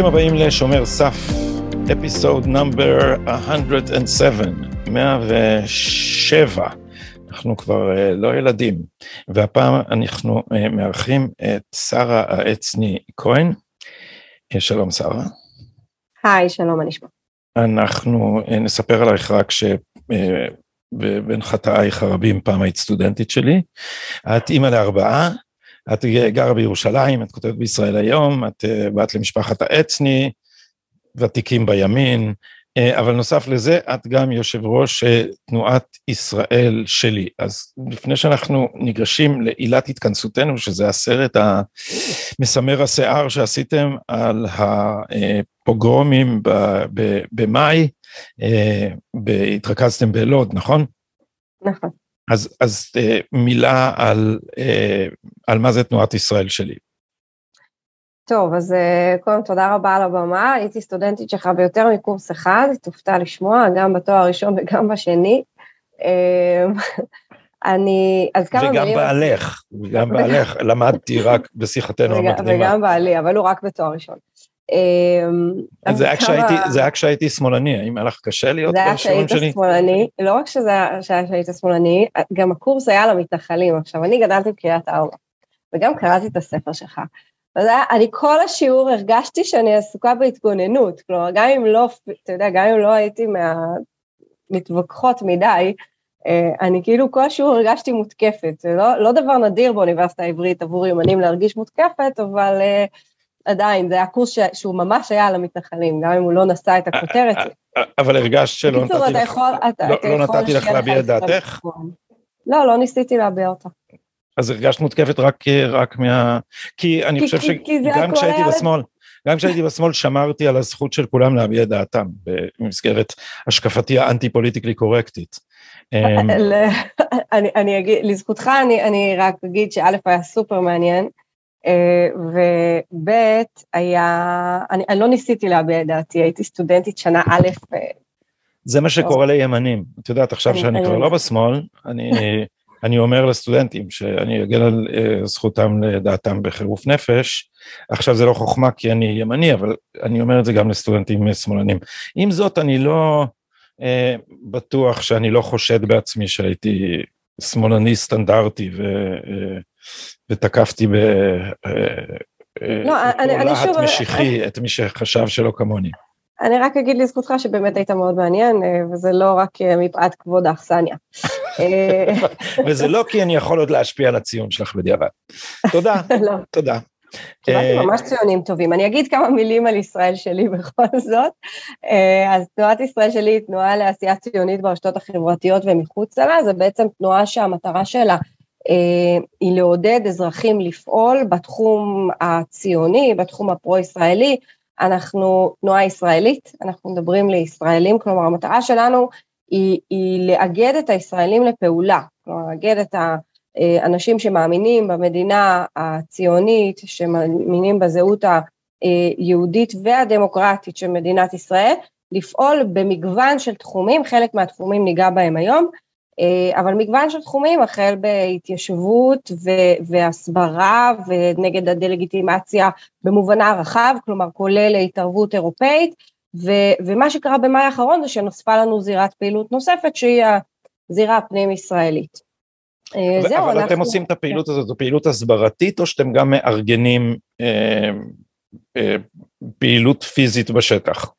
ברוכים הבאים לשומר סף, אפיסוד נאמבר 107, 107. אנחנו כבר uh, לא ילדים, והפעם אנחנו uh, מארחים את שרה העצני כהן. Uh, שלום שרה. היי, שלום, מה נשמע? אנחנו נספר עלייך רק שבין uh, חטאייך הרבים פעם היית סטודנטית שלי. את אימא לארבעה, את גרה בירושלים, את כותבת בישראל היום, את באת למשפחת העצני, ותיקים בימין, אבל נוסף לזה, את גם יושב ראש תנועת ישראל שלי. אז לפני שאנחנו ניגשים לעילת התכנסותנו, שזה הסרט המסמר השיער שעשיתם על הפוגרומים במאי, התרכזתם בלוד, נכון? נכון. אז, אז אה, מילה על, אה, על מה זה תנועת ישראל שלי. טוב, אז אה, קודם תודה רבה על הבמה, הייתי סטודנטית שלך ביותר מקורס אחד, תופתע לשמוע, גם בתואר הראשון וגם בשני. אה, אני, אז כמה וגם מילים... וגם בעלך, וגם בעלך, למדתי רק בשיחתנו המקדימה. וגם בעלי, אבל הוא רק בתואר ראשון. אז זה היה כשהייתי, זה היה כשהייתי שמאלני, האם היה לך קשה להיות בשיעורים שלי? זה היה כשהיית שמאלני, לא רק שזה היה כשהיית שמאלני, גם הקורס היה למתנחלים. עכשיו, אני גדלתי בקריית ארבע, וגם קראתי את הספר שלך. אני כל השיעור הרגשתי שאני עסוקה בהתגוננות, כלומר, גם אם לא, אתה יודע, גם אם לא הייתי מהמתווכחות מדי, אני כאילו כל השיעור הרגשתי מותקפת, זה לא, לא דבר נדיר באוניברסיטה העברית עבור ימנים להרגיש מותקפת, אבל עדיין, זה היה קורס שהוא ממש היה על המתנחלים, גם אם הוא לא נשא את הכותרת. אבל הרגשת שלא לא נתתי לך להביע את דעתך? לא, לא ניסיתי להביע אותה. אז הרגשת מותקפת רק, רק מה... כי אני חושב שגם כשהייתי בשמאל, גם כשהייתי בשמאל שמרתי על הזכות של כולם להביע את דעתם במסגרת השקפתי האנטי פוליטיקלי קורקטית. אמ, אני אגיד, לזכותך אני רק אגיד שא' היה סופר מעניין, אה, וב' היה, אני, אני לא ניסיתי להביע את דעתי, הייתי סטודנטית שנה א'. זה מה שקורה לימנים, את יודעת, עכשיו שאני כבר לא בשמאל, אני, אני אומר לסטודנטים שאני אגן על uh, זכותם לדעתם בחירוף נפש, עכשיו זה לא חוכמה כי אני ימני, אבל אני אומר את זה גם לסטודנטים שמאלנים. עם זאת, אני לא uh, בטוח שאני לא חושד בעצמי שהייתי שמאלני סטנדרטי ו... Uh, ותקפתי בלהט לא, משיחי את מי שחשב שלא כמוני. אני רק אגיד לזכותך שבאמת היית מאוד מעניין, אה, וזה לא רק אה, מפאת כבוד האכסניה. אה, וזה לא כי אני יכול עוד להשפיע על הציון שלך בדיעבד. תודה, לא. תודה. קיבלתי ממש ציונים טובים. אני אגיד כמה מילים על ישראל שלי בכל זאת. אז תנועת ישראל שלי היא תנועה לעשייה ציונית ברשתות החברתיות ומחוצה לה, זה בעצם תנועה שהמטרה שלה אה, היא לעודד אזרחים לפעול בתחום הציוני, בתחום הפרו-ישראלי. אנחנו תנועה ישראלית, אנחנו מדברים לישראלים, כלומר המטרה שלנו היא, היא לאגד את הישראלים לפעולה, כלומר לאגד את האנשים שמאמינים במדינה הציונית, שמאמינים בזהות היהודית והדמוקרטית של מדינת ישראל, לפעול במגוון של תחומים, חלק מהתחומים ניגע בהם היום, אה, אבל מגוון של תחומים, החל בהתיישבות והסברה ונגד הדה-לגיטימציה במובנה הרחב, כלומר כולל התערבות אירופאית, ומה שקרה במאי האחרון זה שנוספה לנו זירת פעילות נוספת שהיא הזירה הפנים-ישראלית. אה, זהו, אבל אנחנו... אתם עושים את הפעילות הזאת, זו פעילות הסברתית או שאתם גם מארגנים אה, אה, פעילות פיזית בשטח?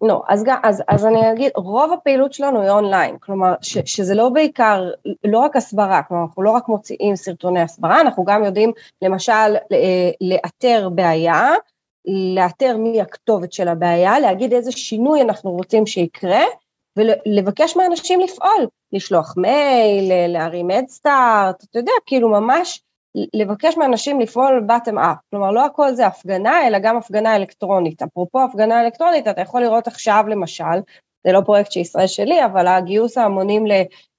לא, אז, אז, אז אני אגיד, רוב הפעילות שלנו היא אונליין, כלומר ש, שזה לא בעיקר, לא רק הסברה, כלומר אנחנו לא רק מוציאים סרטוני הסברה, אנחנו גם יודעים למשל אה, לאתר בעיה, לאתר מי הכתובת של הבעיה, להגיד איזה שינוי אנחנו רוצים שיקרה, ולבקש מאנשים לפעול, לשלוח מייל, להרים אדסטארט, אתה יודע, כאילו ממש לבקש מאנשים לפעול בטם אפ, כלומר לא הכל זה הפגנה אלא גם הפגנה אלקטרונית, אפרופו הפגנה אלקטרונית אתה יכול לראות עכשיו למשל זה לא פרויקט שישראל שלי, אבל הגיוס ההמונים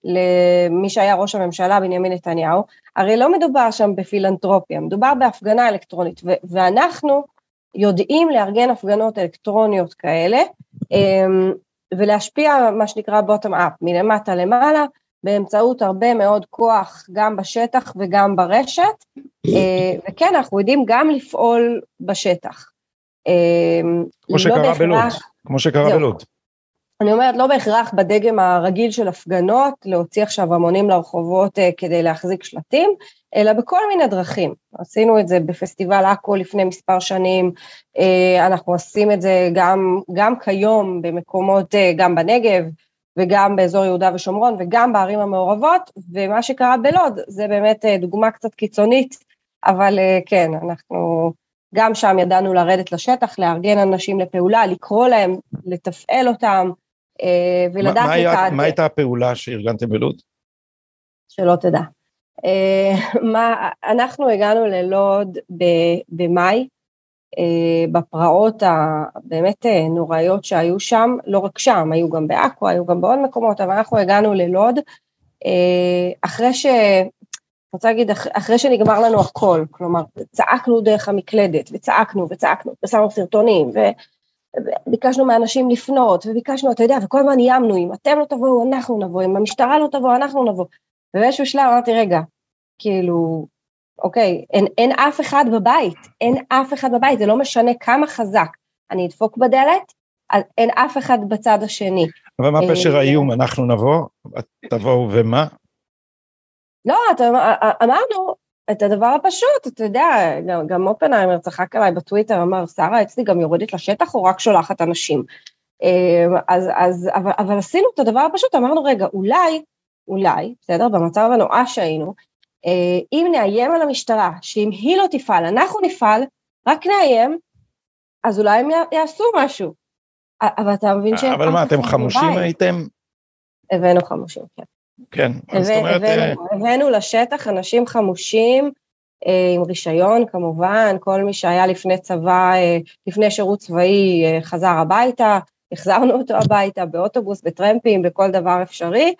למי שהיה ראש הממשלה, בנימין נתניהו, הרי לא מדובר שם בפילנטרופיה, מדובר בהפגנה אלקטרונית, ואנחנו יודעים לארגן הפגנות אלקטרוניות כאלה, אמ, ולהשפיע מה שנקרא bottom up, מלמטה למעלה, באמצעות הרבה מאוד כוח גם בשטח וגם ברשת, אה, וכן, אנחנו יודעים גם לפעול בשטח. אמ, כמו לא שקרה בלוד, כמו שקרה בלוד. אני אומרת, לא בהכרח בדגם הרגיל של הפגנות, להוציא עכשיו המונים לרחובות uh, כדי להחזיק שלטים, אלא בכל מיני דרכים. עשינו את זה בפסטיבל עכו לפני מספר שנים, uh, אנחנו עושים את זה גם, גם כיום במקומות, uh, גם בנגב, וגם באזור יהודה ושומרון, וגם בערים המעורבות, ומה שקרה בלוד זה באמת uh, דוגמה קצת קיצונית, אבל כן, אנחנו גם שם ידענו לרדת לשטח, לארגן אנשים לפעולה, לקרוא להם, לתפעל אותם, אה, ולדעת את ה... מה הייתה הפעולה שארגנתם בלוד? שלא תדע. אה, מה, אנחנו הגענו ללוד במאי, אה, בפרעות הבאמת נוראיות שהיו שם, לא רק שם, היו גם בעכו, היו גם בעוד מקומות, אבל אנחנו הגענו ללוד אחרי ש... רוצה להגיד, אחרי שנגמר לנו הכל, כלומר, צעקנו דרך המקלדת, וצעקנו וצעקנו, ושמנו סרטונים, ביקשנו מאנשים לפנות, וביקשנו, אתה יודע, וכל הזמן איימנו, אם אתם לא תבואו, אנחנו נבוא, אם המשטרה לא תבוא, אנחנו נבוא. ובאיזשהו שלב אמרתי, רגע, כאילו, אוקיי, אין, אין אף אחד בבית, אין אף אחד בבית, זה לא משנה כמה חזק אני אדפוק בדלת, אז אין אף אחד בצד השני. אבל מה פשר אה, האיום, אנחנו נבוא, תבואו ומה? לא, אמרנו, את הדבר הפשוט, אתה יודע, גם, גם אופנהיימר צחק עליי בטוויטר, אמר, שרה אצלי גם יורדת לשטח או רק שולחת אנשים? אמ, אז, אז, אבל, אבל עשינו את הדבר הפשוט, אמרנו, רגע, אולי, אולי, בסדר, במצב הנואש שהיינו, אה, אם נאיים על המשטרה, שאם היא לא תפעל, אנחנו נפעל, רק נאיים, אז אולי הם יעשו משהו. אבל אתה מבין שהם... אבל מה, אתם חמושים הייתם? הבאנו חמושים, כן. כן, זאת אומרת... הבאנו, אה, הבאנו לשטח אנשים חמושים אה, עם רישיון כמובן, כל מי שהיה לפני צבא, אה, לפני שירות צבאי חזר הביתה, החזרנו אותו הביתה באוטובוס, בטרמפים, בכל דבר אפשרי,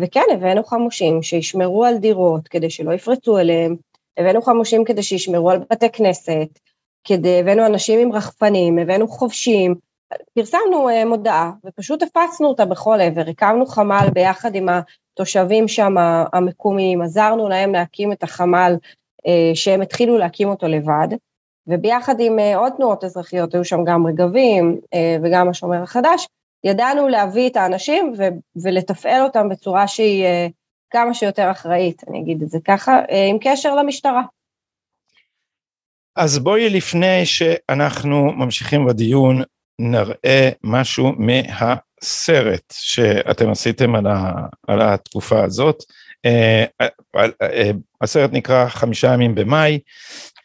וכן, הבאנו חמושים שישמרו על דירות כדי שלא יפרצו אליהם, הבאנו חמושים כדי שישמרו על בתי כנסת, כדי, הבאנו אנשים עם רחפנים, הבאנו חובשים, פרסמנו uh, מודעה ופשוט הפצנו אותה בכל עבר, הקמנו חמ"ל ביחד עם התושבים שם המקומיים, עזרנו להם להקים את החמ"ל uh, שהם התחילו להקים אותו לבד, וביחד עם עוד תנועות אזרחיות, היו שם גם רגבים וגם השומר החדש, ידענו להביא את האנשים ו- ולתפעל אותם בצורה שהיא uh, כמה שיותר אחראית, אני אגיד את זה ככה, uh, עם קשר למשטרה. אז בואי לפני שאנחנו ממשיכים בדיון, נראה משהו מהסרט שאתם עשיתם על, ה, על התקופה הזאת. אה, אה, הסרט נקרא חמישה ימים במאי,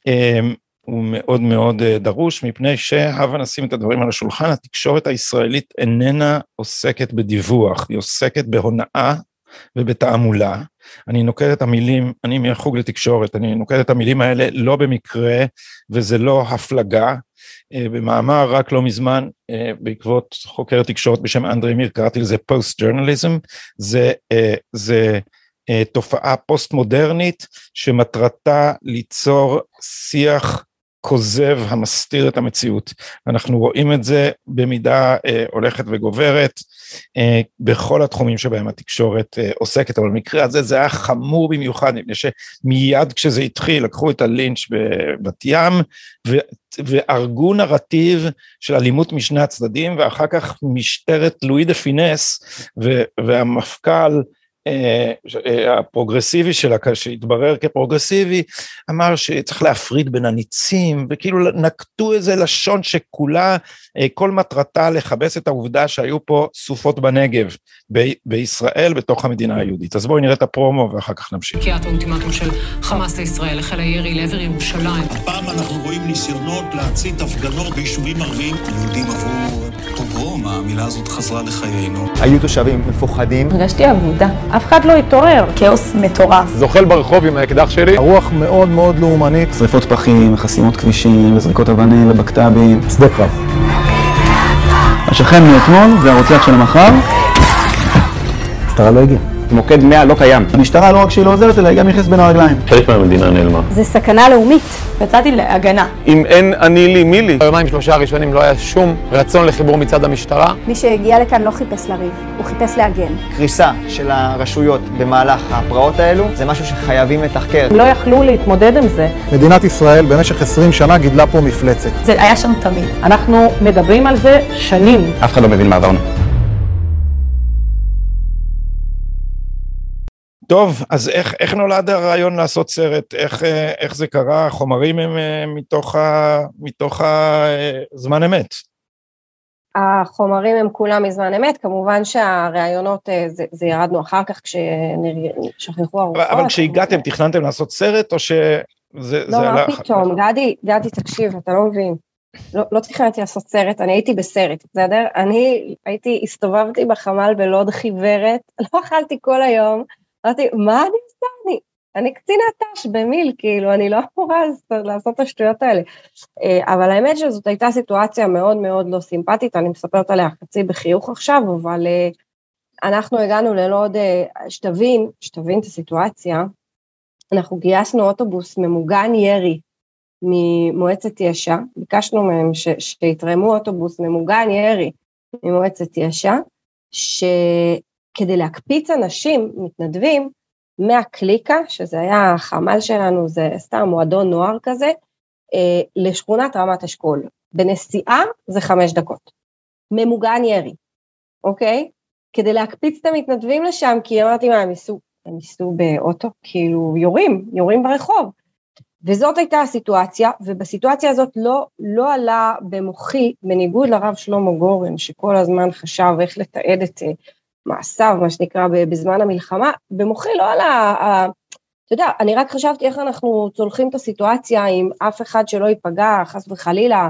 אה, הוא מאוד מאוד דרוש מפני שהבה נשים את הדברים על השולחן, התקשורת הישראלית איננה עוסקת בדיווח, היא עוסקת בהונאה ובתעמולה. אני נוקט את המילים, אני מהחוג לתקשורת, אני נוקט את המילים האלה לא במקרה וזה לא הפלגה, אה, במאמר רק לא מזמן אה, בעקבות חוקר תקשורת בשם אנדרי מיר, קראתי לזה פוסט ג'ורנליזם, זה, אה, זה תופעה פוסט מודרנית שמטרתה ליצור שיח כוזב המסתיר את המציאות. אנחנו רואים את זה במידה אה, הולכת וגוברת אה, בכל התחומים שבהם התקשורת אה, עוסקת, אבל במקרה הזה זה היה חמור במיוחד, מפני שמיד כשזה התחיל לקחו את הלינץ' בבת ים והרגו נרטיב של אלימות משני הצדדים, ואחר כך משטרת לואי דה פינס והמפכ"ל אה, אה, הפרוגרסיבי שלה, שהתברר כפרוגרסיבי, אמר שצריך להפריד בין הניצים, וכאילו נקטו איזה לשון שכולה, אה, כל מטרתה לכבס את העובדה שהיו פה סופות בנגב, ב- בישראל, בתוך המדינה היהודית. אז בואי נראה את הפרומו ואחר כך נמשיך. פקיעת האולטימטום של חמאס לישראל, החל הירי לעבר ירושלים. הפעם אנחנו רואים ניסיונות להצית הפגנות ביישובים ערביים. יהודים עברו פוגרום, המילה הזאת חזרה לחיינו. היו תושבים מפוחדים. הרגשתי עבודה. אף אחד לא התעורר. כאוס מטורף. זוחל ברחוב עם האקדח שלי. הרוח מאוד מאוד לאומנית. שריפות פחים, חסימות כבישים, וזריקות אבנים ובקת"בים. שדה קרב. השכן מאתמול זה הרוצח של המחר. המשטרה לא הגיעה. מוקד 100 לא קיים. המשטרה לא רק שהיא לא עוזרת, אלא היא גם נכנסת בין הרגליים. חלק מהמדינה נעלמה. זה סכנה לאומית. יצאתי להגנה. אם אין אני לי מי לי. ביומיים שלושה הראשונים לא היה שום רצון לחיבור מצד המשטרה. מי שהגיע לכאן לא חיפש לריב, הוא חיפש להגן. קריסה של הרשויות במהלך הפרעות האלו זה משהו שחייבים לתחקר. לא יכלו להתמודד עם זה. מדינת ישראל במשך 20 שנה גידלה פה מפלצת. זה היה שם תמיד. אנחנו מדברים על זה שנים. אף אחד לא מבין מה עברנו. טוב, אז איך, איך נולד הרעיון לעשות סרט? איך, אה, איך זה קרה? החומרים הם אה, מתוך, ה, מתוך הזמן אמת. החומרים הם כולם מזמן אמת, כמובן שהראיונות, אה, זה, זה ירדנו אחר כך כששכחו הרוחות. אבל, כשהגעתם, תכננתם לעשות סרט או שזה... לא, מה פתאום, גדי, גדי, תקשיב, אתה לא מבין. לא, לא תכננתי לעשות סרט, אני הייתי בסרט, בסדר? אני הייתי, הסתובבתי בחמ"ל בלוד חיוורת, לא אכלתי כל היום, אמרתי, מה אני עושה? אני, אני קצינת ת"ש במיל, כאילו, אני לא אמורה לעשות את השטויות האלה. אה, אבל האמת שזאת הייתה סיטואציה מאוד מאוד לא סימפטית, אני מספרת עליה חצי בחיוך עכשיו, אבל אה, אנחנו הגענו ללוד, אה, שתבין, שתבין את הסיטואציה, אנחנו גייסנו אוטובוס ממוגן ירי ממועצת יש"ע, ביקשנו מהם ש, שיתרמו אוטובוס ממוגן ירי ממועצת יש"ע, שכדי להקפיץ אנשים, מתנדבים, מהקליקה, שזה היה החמ"ל שלנו, זה סתם מועדון נוער כזה, אה, לשכונת רמת אשכול. בנסיעה זה חמש דקות. ממוגן ירי, אוקיי? כדי להקפיץ את המתנדבים לשם, כי אמרתי, מה, הם ייסעו, הם ייסעו באוטו? כאילו, יורים, יורים ברחוב. וזאת הייתה הסיטואציה, ובסיטואציה הזאת לא, לא עלה במוחי, בניגוד לרב שלמה גורן, שכל הזמן חשב איך לתעד את אה, מעשיו, מה שנקרא, בזמן המלחמה, במוחי לא עלה, אתה יודע, אני רק חשבתי איך אנחנו צולחים את הסיטואציה עם אף אחד שלא ייפגע, חס וחלילה,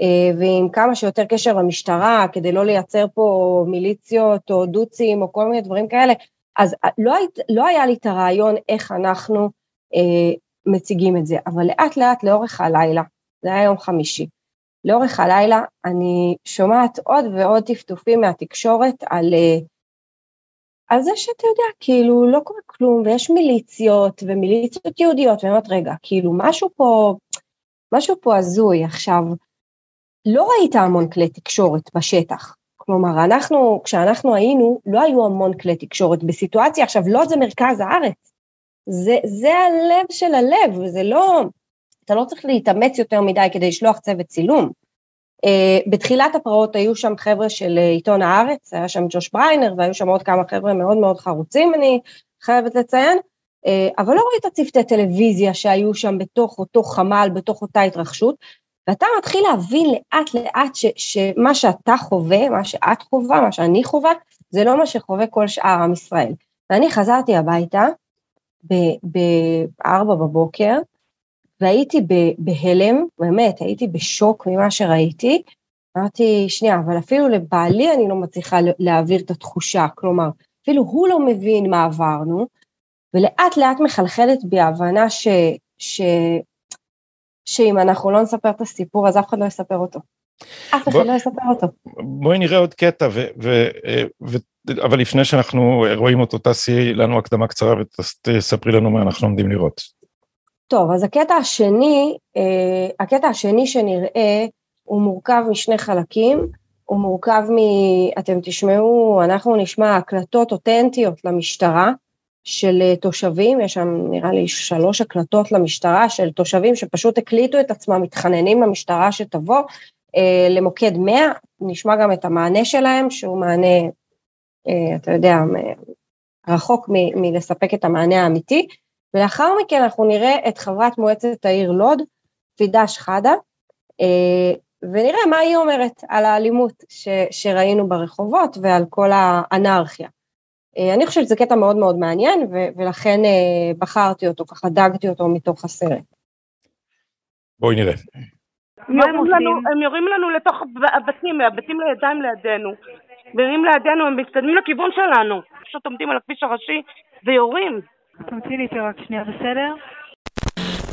אה, ועם כמה שיותר קשר למשטרה, כדי לא לייצר פה מיליציות או דוצים או כל מיני דברים כאלה, אז לא, לא היה לי את הרעיון איך אנחנו אה, מציגים את זה, אבל לאט לאט לאורך הלילה, זה היה יום חמישי, לאורך הלילה אני שומעת עוד ועוד טפטופים מהתקשורת על, אה, על זה שאתה יודע, כאילו לא קורה כלום, ויש מיליציות, ומיליציות יהודיות, ואני אומרת, רגע, כאילו משהו פה, משהו פה הזוי. עכשיו, לא ראית המון כלי תקשורת בשטח. כלומר, אנחנו, כשאנחנו היינו, לא היו המון כלי תקשורת בסיטואציה, עכשיו, לא זה מרכז הארץ, זה, זה הלב של הלב, וזה לא, אתה לא צריך להתאמץ יותר מדי כדי לשלוח צוות צילום. Uh, בתחילת הפרעות היו שם חבר'ה של uh, עיתון הארץ, היה שם ג'וש בריינר והיו שם עוד כמה חבר'ה מאוד מאוד חרוצים, אני חייבת לציין, uh, אבל לא ראית צוותי טלוויזיה שהיו שם בתוך אותו חמ"ל, בתוך אותה התרחשות, ואתה מתחיל להבין לאט לאט ש, שמה שאתה חווה, מה שאת חווה, מה שאני חווה, זה לא מה שחווה כל שאר עם ישראל. ואני חזרתי הביתה בארבע בבוקר, והייתי בהלם, באמת, הייתי בשוק ממה שראיתי. אמרתי, שנייה, אבל אפילו לבעלי אני לא מצליחה להעביר את התחושה, כלומר, אפילו הוא לא מבין מה עברנו, ולאט לאט מחלחלת בי ההבנה ש, ש, שאם אנחנו לא נספר את הסיפור, אז אף אחד לא יספר אותו. אף אחד לא יספר אותו. בואי נראה עוד קטע, ו, ו, ו, אבל לפני שאנחנו רואים אותו, תעשי לנו הקדמה קצרה ותספרי לנו מה אנחנו עומדים לראות. טוב, אז הקטע השני, אה, הקטע השני שנראה הוא מורכב משני חלקים, הוא מורכב מ... אתם תשמעו, אנחנו נשמע הקלטות אותנטיות למשטרה של אה, תושבים, יש שם נראה לי שלוש הקלטות למשטרה של תושבים שפשוט הקליטו את עצמם, מתחננים למשטרה שתבוא אה, למוקד 100, נשמע גם את המענה שלהם, שהוא מענה, אתה יודע, רחוק מלספק את המענה האמיתי, ולאחר מכן אנחנו נראה את חברת מועצת העיר לוד, פידה שחאדה, אה, ונראה מה היא אומרת על האלימות ש, שראינו ברחובות ועל כל האנרכיה. אה, אני חושבת שזה קטע מאוד מאוד מעניין, ו, ולכן אה, בחרתי אותו, ככה דגתי אותו מתוך הסרט. בואי נראה. הם עושים? לנו, הם יורים לנו לתוך הבתים, הבתים לידיים לידינו. ויורים לידינו, הם מתקדמים לכיוון שלנו. פשוט עומדים על הכביש הראשי ויורים. את זה רק שנייה, בסדר?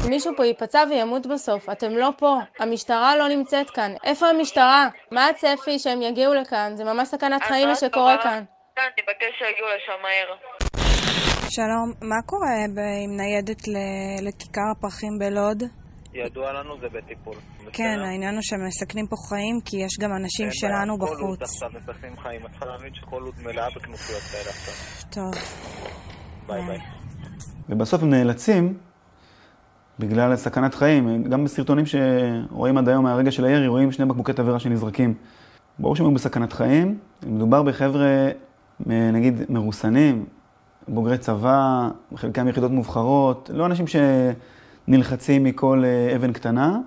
מישהו פה ייפצע וימות בסוף, אתם לא פה, המשטרה לא נמצאת כאן. איפה המשטרה? מה הצפי שהם יגיעו לכאן? זה ממש סכנת חיים מה שקורה כאן. כן, תבקש שיגיעו לשם מהר. שלום, מה קורה עם ניידת לכיכר הפרחים בלוד? ידוע לנו, זה בטיפול. כן, העניין הוא שהם מסכנים פה חיים, כי יש גם אנשים שלנו בחוץ. כל לוד עכשיו מסכנים חיים, את צריכה להבין שכל לוד מלאה בכנופיות כאלה עכשיו. טוב. ביי ביי. ובסוף הם נאלצים, בגלל סכנת חיים, גם בסרטונים שרואים עד היום מהרגע של הירי, רואים שני בקבוקי תבערה שנזרקים. ברור שהם היו בסכנת חיים, מדובר בחבר'ה, נגיד, מרוסנים, בוגרי צבא, חלקם יחידות מובחרות, לא אנשים שנלחצים מכל אה, אבן קטנה,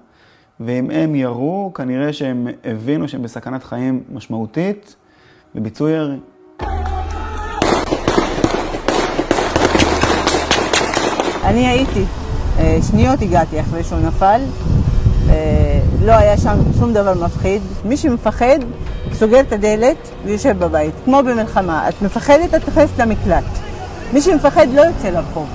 ואם הם ירו, כנראה שהם הבינו שהם בסכנת חיים משמעותית, וביצעו ירי. אני הייתי, אה, שניות הגעתי אחרי שהוא נפל, אה, לא היה שם שום דבר מפחיד. מי שמפחד, סוגר את הדלת ויושב בבית, כמו במלחמה. את מפחדת, את נכנסת למקלט. מי שמפחד לא יוצא לרחוב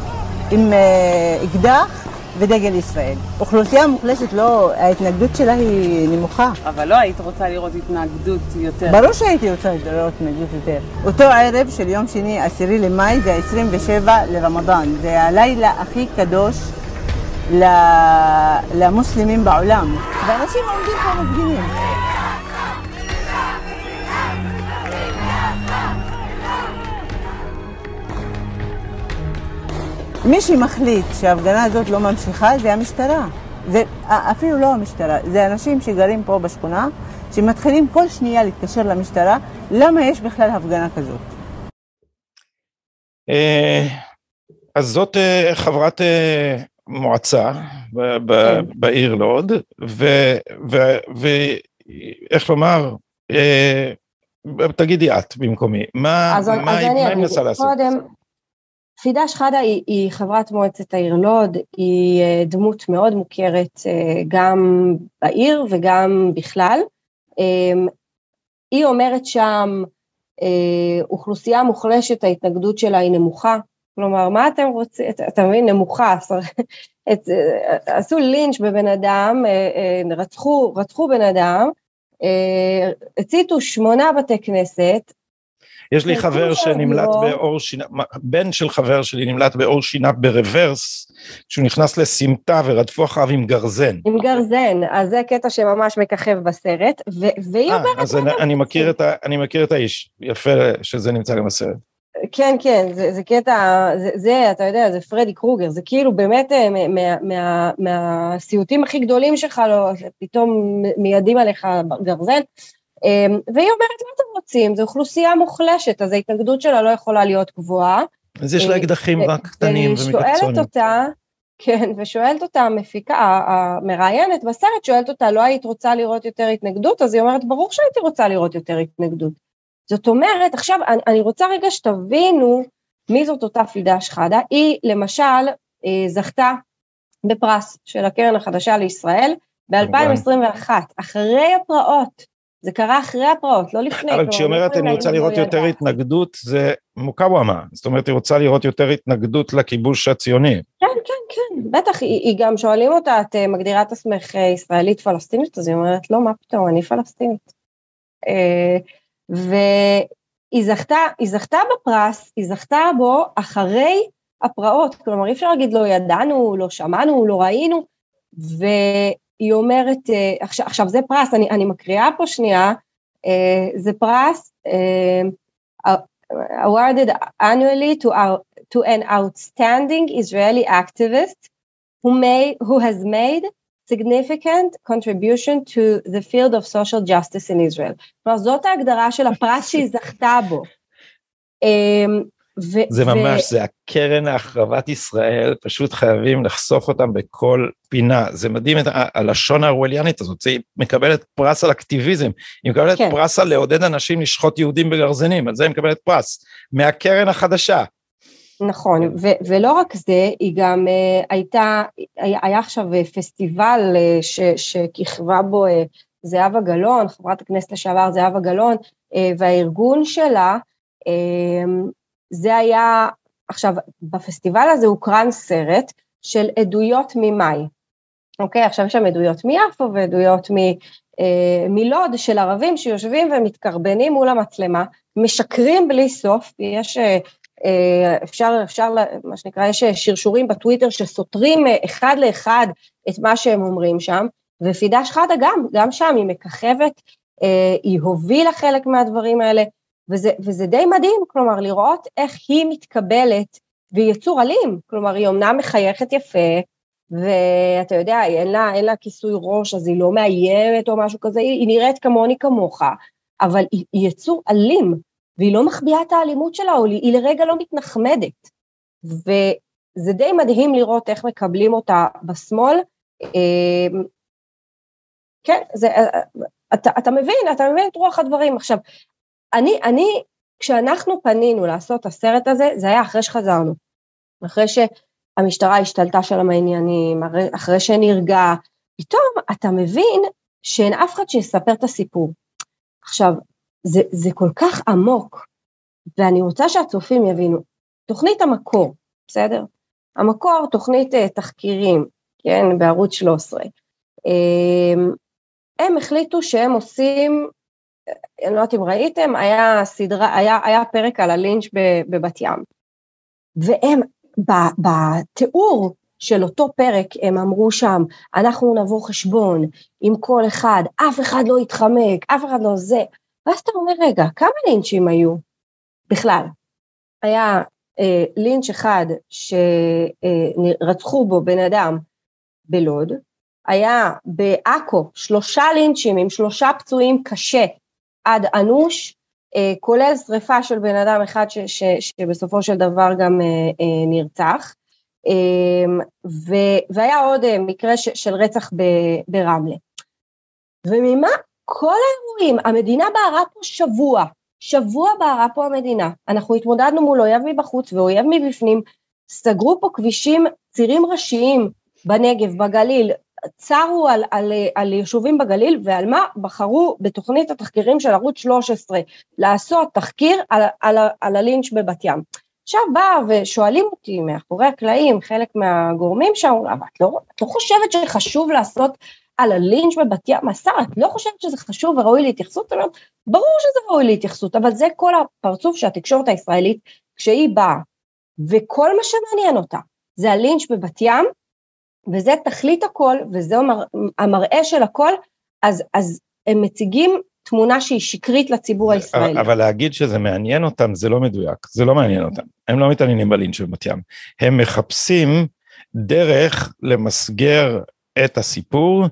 עם אה, אקדח ודגל ישראל. אוכלוסייה מוחלשת, לא, ההתנגדות שלה היא נמוכה. אבל לא היית רוצה לראות התנגדות יותר. ברור שהייתי רוצה לראות התנגדות יותר. אותו ערב של יום שני, עשירי למאי, זה 27 לרמדאן. זה הלילה הכי קדוש למוסלמים בעולם. ואנשים עומדים פה מפגינים. מי שמחליט שההפגנה הזאת לא ממשיכה זה המשטרה. זה אפילו לא המשטרה, זה אנשים שגרים פה בשכונה, שמתחילים כל שנייה להתקשר למשטרה, למה יש בכלל הפגנה כזאת? אה, אז זאת אה, חברת אה, מועצה כן. בעיר לוד, ואיך לומר, תגידי את במקומי, מה היא מנסה לעשות? קודם, פידה שחאדה היא, היא חברת מועצת העיר לוד, היא אה, דמות מאוד מוכרת אה, גם בעיר וגם בכלל. אמ, היא אומרת שם, אה, אוכלוסייה מוחלשת, ההתנגדות שלה היא נמוכה. כלומר, מה אתם רוצים, אתה מבין, נמוכה, עשו לינץ' בבן אדם, רצחו, רצחו בן אדם, הציתו שמונה בתי כנסת, יש לי חבר שנמלט באור שינה, בן של חבר שלי נמלט באור שינה ברוורס, כשהוא נכנס לסמטה ורדפו אחריו עם גרזן. עם גרזן, אז זה קטע שממש מככב בסרט, והיא אומרת... אז אני, מכיר את האיש, יפה שזה נמצא גם בסרט. כן, כן, זה, זה קטע, זה, זה, אתה יודע, זה פרדי קרוגר, זה כאילו באמת אה, מהסיוטים מה, מה, הכי גדולים שלך, לא, פתאום מיידים עליך גרזן. אמ, והיא אומרת, מה אתם רוצים? זו אוכלוסייה מוחלשת, אז ההתנגדות שלה לא יכולה להיות גבוהה. אז יש לה אה, אקדחים רק קטנים ומקצוענים. ושואלת אותה, כן, ושואלת אותה המפיקה, המראיינת בסרט, שואלת אותה, לא היית רוצה לראות יותר התנגדות? אז היא אומרת, ברור שהייתי רוצה לראות יותר התנגדות. זאת אומרת, עכשיו, אני, אני רוצה רגע שתבינו מי זאת אותה פידה שחאדה. היא, למשל, אה, זכתה בפרס של הקרן החדשה לישראל ב-2021, אחרי הפרעות. זה קרה אחרי הפרעות, לא לפני. אבל כשהיא אומרת אני רוצה לראות יותר התנגדות, זה מוקאוומה, זאת אומרת היא רוצה לראות יותר התנגדות לכיבוש הציוני. כן, כן, כן, בטח, היא, היא גם שואלים אותה, את אה, מגדירה את עצמך אה, ישראלית פלסטינית? אז היא אומרת, לא, מה פתאום, אני פלסטינית. אה, והיא זכתה, זכתה בפרס, היא זכתה בו אחרי הפרעות, כלומר אי אפשר להגיד לא ידענו, לא שמענו, לא ראינו, ו... היא אומרת, uh, עכשיו, עכשיו זה פרס, אני, אני מקריאה פה שנייה, uh, זה פרס uh, awarded annually to, our, to an outstanding Israeli activist who, may, who has made significant contribution to the field of social justice in Israel. כלומר, זאת ההגדרה של הפרס שהיא זכתה בו. ו- זה ממש, ו- זה הקרן להחרבת ישראל, פשוט חייבים לחשוף אותם בכל פינה. זה מדהים את הלשון האורווליאנית הזאת, היא מקבלת פרס על אקטיביזם, היא מקבלת כן. פרס על לעודד אנשים לשחוט יהודים בגרזנים, על זה היא מקבלת פרס, מהקרן החדשה. נכון, ו- ולא רק זה, היא גם uh, הייתה, היה, היה עכשיו פסטיבל uh, ש- שכיכבה בו uh, זהבה גלאון, חברת הכנסת לשעבר זהבה גלאון, uh, והארגון שלה, uh, זה היה, עכשיו, בפסטיבל הזה הוקרן סרט, של עדויות ממאי. אוקיי, עכשיו יש שם עדויות מיפו ועדויות מ, אה, מלוד של ערבים שיושבים ומתקרבנים מול המצלמה, משקרים בלי סוף, יש, אה, אה, אפשר, אפשר, מה שנקרא, יש שרשורים בטוויטר שסותרים אה, אחד לאחד את מה שהם אומרים שם, ופידה שחאדה גם, גם שם היא מככבת, אה, היא הובילה חלק מהדברים האלה, וזה, וזה די מדהים, כלומר, לראות איך היא מתקבלת, והיא יצור אלים, כלומר, היא אמנם מחייכת יפה, ואתה יודע, אין לה, אין לה כיסוי ראש, אז היא לא מאיימת או משהו כזה, היא, היא נראית כמוני כמוך, אבל היא, היא יצור אלים, והיא לא מחביאה את האלימות שלה, או היא, לרגע לא מתנחמדת. וזה די מדהים לראות איך מקבלים אותה בשמאל. אמ, כן, זה, אתה, אתה מבין, אתה מבין את רוח הדברים. עכשיו, אני, אני, כשאנחנו פנינו לעשות את הסרט הזה, זה היה אחרי שחזרנו. אחרי שהמשטרה השתלטה שם העניינים, אחרי שנרגע, פתאום אתה מבין שאין אף אחד שיספר את הסיפור. עכשיו, זה, זה כל כך עמוק, ואני רוצה שהצופים יבינו. תוכנית המקור, בסדר? המקור, תוכנית uh, תחקירים, כן, בערוץ 13. Um, הם החליטו שהם עושים, אני לא יודעת אם ראיתם, היה סדרה, היה, היה פרק על הלינץ' בבת ים. והם, בתיאור של אותו פרק, הם אמרו שם, אנחנו נבוא חשבון עם כל אחד, אף אחד לא יתחמק, אף אחד לא זה. ואז אתה אומר, רגע, כמה לינצ'ים היו בכלל? היה אה, לינץ' אחד שרצחו בו בן אדם בלוד, היה בעכו שלושה לינצ'ים עם שלושה פצועים קשה עד אנוש, אה, כולל שריפה של בן אדם אחד ש, ש, שבסופו של דבר גם אה, אה, נרצח, ו, והיה עוד מקרה ש, של רצח ב, ברמלה. וממה כל האירועים, המדינה בערה פה שבוע, שבוע בערה פה המדינה, אנחנו התמודדנו מול אויב מבחוץ ואויב מבפנים, סגרו פה כבישים, צירים ראשיים בנגב, בגליל, צרו על, על, על יישובים בגליל ועל מה בחרו בתוכנית התחקירים של ערוץ 13 לעשות תחקיר על, על, על הלינץ' בבת ים. עכשיו באה ושואלים אותי מאחורי הקלעים, חלק מהגורמים שם, אבל את לא, את לא חושבת שחשוב לעשות על הלינץ' בבת ים, השר, את לא חושבת שזה חשוב וראוי להתייחסות? אומרת, ברור שזה ראוי להתייחסות, אבל זה כל הפרצוף של התקשורת הישראלית כשהיא באה, וכל מה שמעניין אותה זה הלינץ' בבת ים, וזה תכלית הכל, וזה המר, המראה של הכל, אז, אז הם מציגים תמונה שהיא שקרית לציבור הישראלי. אבל להגיד שזה מעניין אותם זה לא מדויק, זה לא מעניין אותם, הם לא מתעניינים בלינץ' בבת ים, הם מחפשים דרך למסגר את הסיפור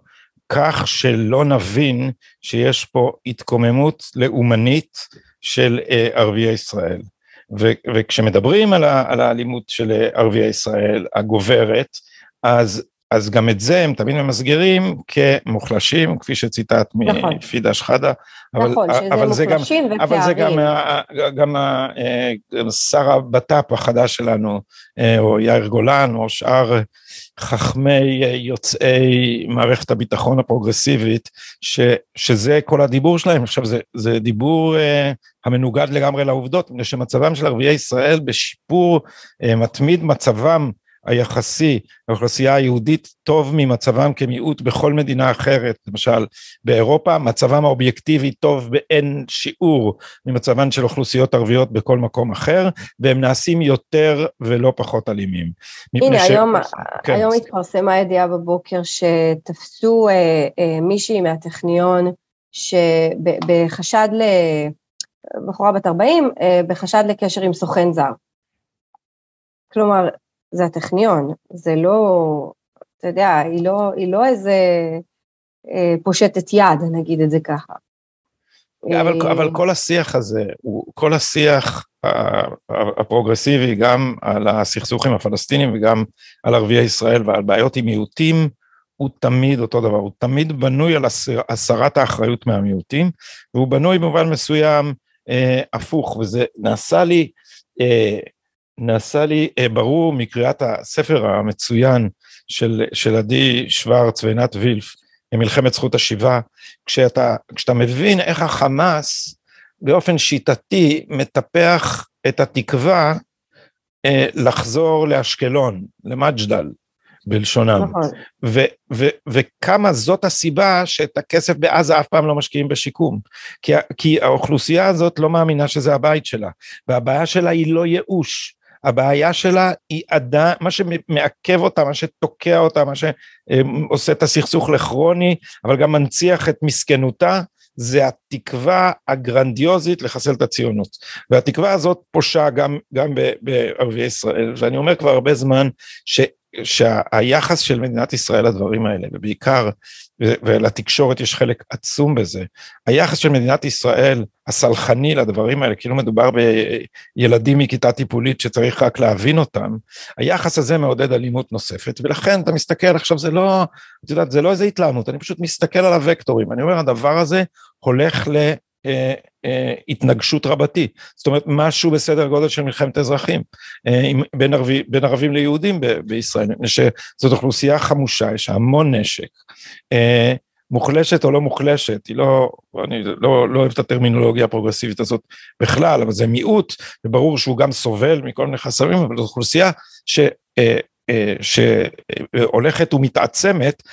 כך שלא נבין שיש פה התקוממות לאומנית של אה, ערביי ישראל. ו, וכשמדברים על, ה, על האלימות של אה, ערביי ישראל הגוברת, אז, אז גם את זה הם תמיד ממסגרים כמוחלשים, כפי שציטט נכון. מפידה שחאדה. אבל, נכון, שזה אבל מוחלשים גם, אבל זה גם, גם אה, שר הבט"פ החדש שלנו, או יאיר גולן, או שאר חכמי יוצאי מערכת הביטחון הפרוגרסיבית, ש, שזה כל הדיבור שלהם. עכשיו זה, זה דיבור המנוגד לגמרי לעובדות, מפני שמצבם של ערביי ישראל בשיפור מתמיד מצבם היחסי האוכלוסייה היהודית טוב ממצבם כמיעוט בכל מדינה אחרת, למשל באירופה מצבם האובייקטיבי טוב באין שיעור ממצבן של אוכלוסיות ערביות בכל מקום אחר, והם נעשים יותר ולא פחות אלימים. הנה ש... היום, כן. היום התפרסמה ידיעה בבוקר שתפסו אה, אה, מישהי מהטכניון שבחשד ל... בחורה בת 40, אה, בחשד לקשר עם סוכן זר. כלומר, זה הטכניון, זה לא, אתה יודע, היא לא, היא לא איזה אה, פושטת יד, נגיד את זה ככה. אבל, אה, אבל כל השיח הזה, הוא, כל השיח הפרוגרסיבי, גם על הסכסוך עם הפלסטינים וגם על ערביי ישראל ועל בעיות עם מיעוטים, הוא תמיד אותו דבר, הוא תמיד בנוי על הסרת האחריות מהמיעוטים, והוא בנוי במובן מסוים אה, הפוך, וזה נעשה לי אה, נעשה לי אה, ברור מקריאת הספר המצוין של, של עדי שוורץ ועינת וילף, מלחמת זכות השיבה, כשאתה, כשאתה מבין איך החמאס באופן שיטתי מטפח את התקווה אה, לחזור לאשקלון, למג'דל, בלשונם. נכון. ו- ו- וכמה זאת הסיבה שאת הכסף בעזה אף פעם לא משקיעים בשיקום. כי, כי האוכלוסייה הזאת לא מאמינה שזה הבית שלה, והבעיה שלה היא לא ייאוש. הבעיה שלה היא עדיין, מה שמעכב אותה, מה שתוקע אותה, מה שעושה את הסכסוך לכרוני, אבל גם מנציח את מסכנותה, זה התקווה הגרנדיוזית לחסל את הציונות. והתקווה הזאת פושה גם, גם בערביי ישראל, ואני אומר כבר הרבה זמן ש, שהיחס של מדינת ישראל לדברים האלה, ובעיקר ולתקשורת יש חלק עצום בזה. היחס של מדינת ישראל, הסלחני לדברים האלה, כאילו מדובר בילדים מכיתה טיפולית שצריך רק להבין אותם, היחס הזה מעודד אלימות נוספת, ולכן אתה מסתכל עכשיו, זה לא, את יודעת, זה לא איזה התלהמות, אני פשוט מסתכל על הוקטורים, אני אומר, הדבר הזה הולך ל... אה, אה, התנגשות רבתי, זאת אומרת משהו בסדר גודל של מלחמת אזרחים אה, בין, ערבי, בין ערבים ליהודים ב, בישראל, מפני שזאת אוכלוסייה חמושה, יש המון נשק, מוחלשת או לא מוחלשת, היא לא, אני לא, לא אוהב את הטרמינולוגיה הפרוגרסיבית הזאת בכלל, אבל זה מיעוט, וברור שהוא גם סובל מכל מיני חסמים, אבל זו אוכלוסייה ש... אה, שהולכת ומתעצמת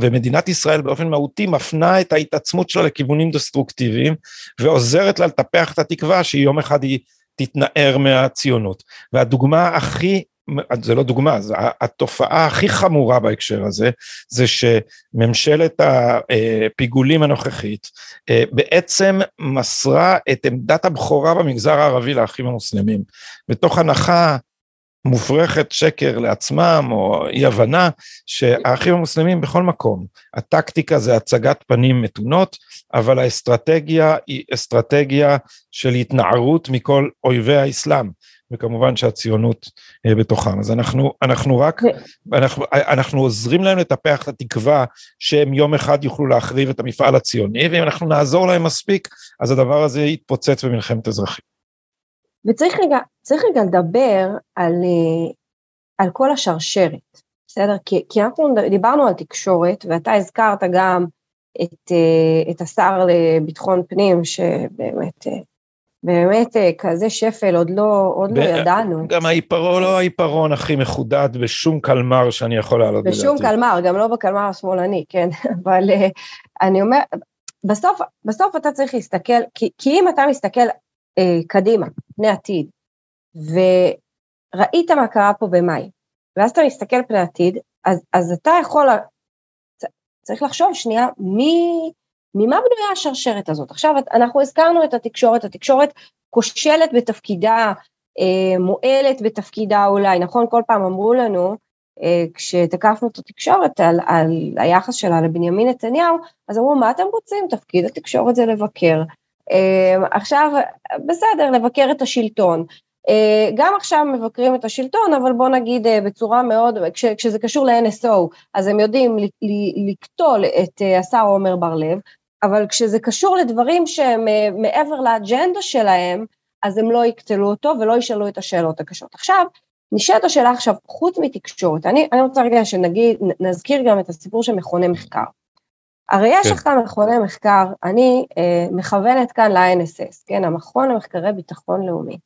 ומדינת ישראל באופן מהותי מפנה את ההתעצמות שלה לכיוונים דסטרוקטיביים ועוזרת לה לטפח את התקווה שיום אחד היא תתנער מהציונות. והדוגמה הכי זה לא דוגמה, זה התופעה הכי חמורה בהקשר הזה, זה שממשלת הפיגולים הנוכחית אה, בעצם מסרה את עמדת הבכורה במגזר הערבי לאחים המוסלמים, בתוך הנחה מופרכת שקר לעצמם או אי הבנה שהאחים המוסלמים בכל מקום, הטקטיקה זה הצגת פנים מתונות, אבל האסטרטגיה היא אסטרטגיה של התנערות מכל אויבי האסלאם, וכמובן שהציונות אה, בתוכם. אז אנחנו, אנחנו רק, אנחנו, אנחנו עוזרים להם לטפח את התקווה שהם יום אחד יוכלו להחריב את המפעל הציוני, ואם אנחנו נעזור להם מספיק, אז הדבר הזה יתפוצץ במלחמת אזרחים. וצריך רגע, צריך רגע לדבר על, אה, על כל השרשרת, בסדר? כי, כי אנחנו דיברנו על תקשורת, ואתה הזכרת גם את, אה, את השר לביטחון פנים, שבאמת, אה, באמת כזה שפל עוד לא, עוד לא ידענו. גם העיפרון לא העיפרון הכי מחודד בשום קלמר שאני יכול להעלות בדעתי. בשום קלמר, גם לא בקלמר השמאלני, כן, אבל אני אומר, בסוף, בסוף אתה צריך להסתכל, כי, כי אם אתה מסתכל אה, קדימה, פני עתיד, וראית מה קרה פה במאי, ואז אתה מסתכל פני עתיד, אז, אז אתה יכול, צריך לחשוב שנייה, מי, ממה בנויה השרשרת הזאת? עכשיו, אנחנו הזכרנו את התקשורת, התקשורת כושלת בתפקידה, אה, מועלת בתפקידה אולי, נכון? כל פעם אמרו לנו, אה, כשתקפנו את התקשורת על, על היחס שלה לבנימין נתניהו, אז אמרו, מה אתם רוצים? תפקיד התקשורת זה לבקר. אמ, עכשיו, בסדר, לבקר את השלטון. אה, גם עכשיו מבקרים את השלטון, אבל בוא נגיד אה, בצורה מאוד, כש, כשזה קשור ל-NSO, אז הם יודעים לקטול את אה, השר עומר בר-לב, אבל כשזה קשור לדברים שהם מעבר לאג'נדה שלהם, אז הם לא יקטלו אותו ולא ישאלו את השאלות הקשות. עכשיו, נשאלת השאלה עכשיו, חוץ מתקשורת, אני, אני רוצה רגע שנגיד, נזכיר גם את הסיפור של מכוני מחקר. הרי יש כן. לך כאן מכוני מחקר, אני אה, מכוונת כאן ל-INSS, כן, המכון למחקרי ביטחון לאומי.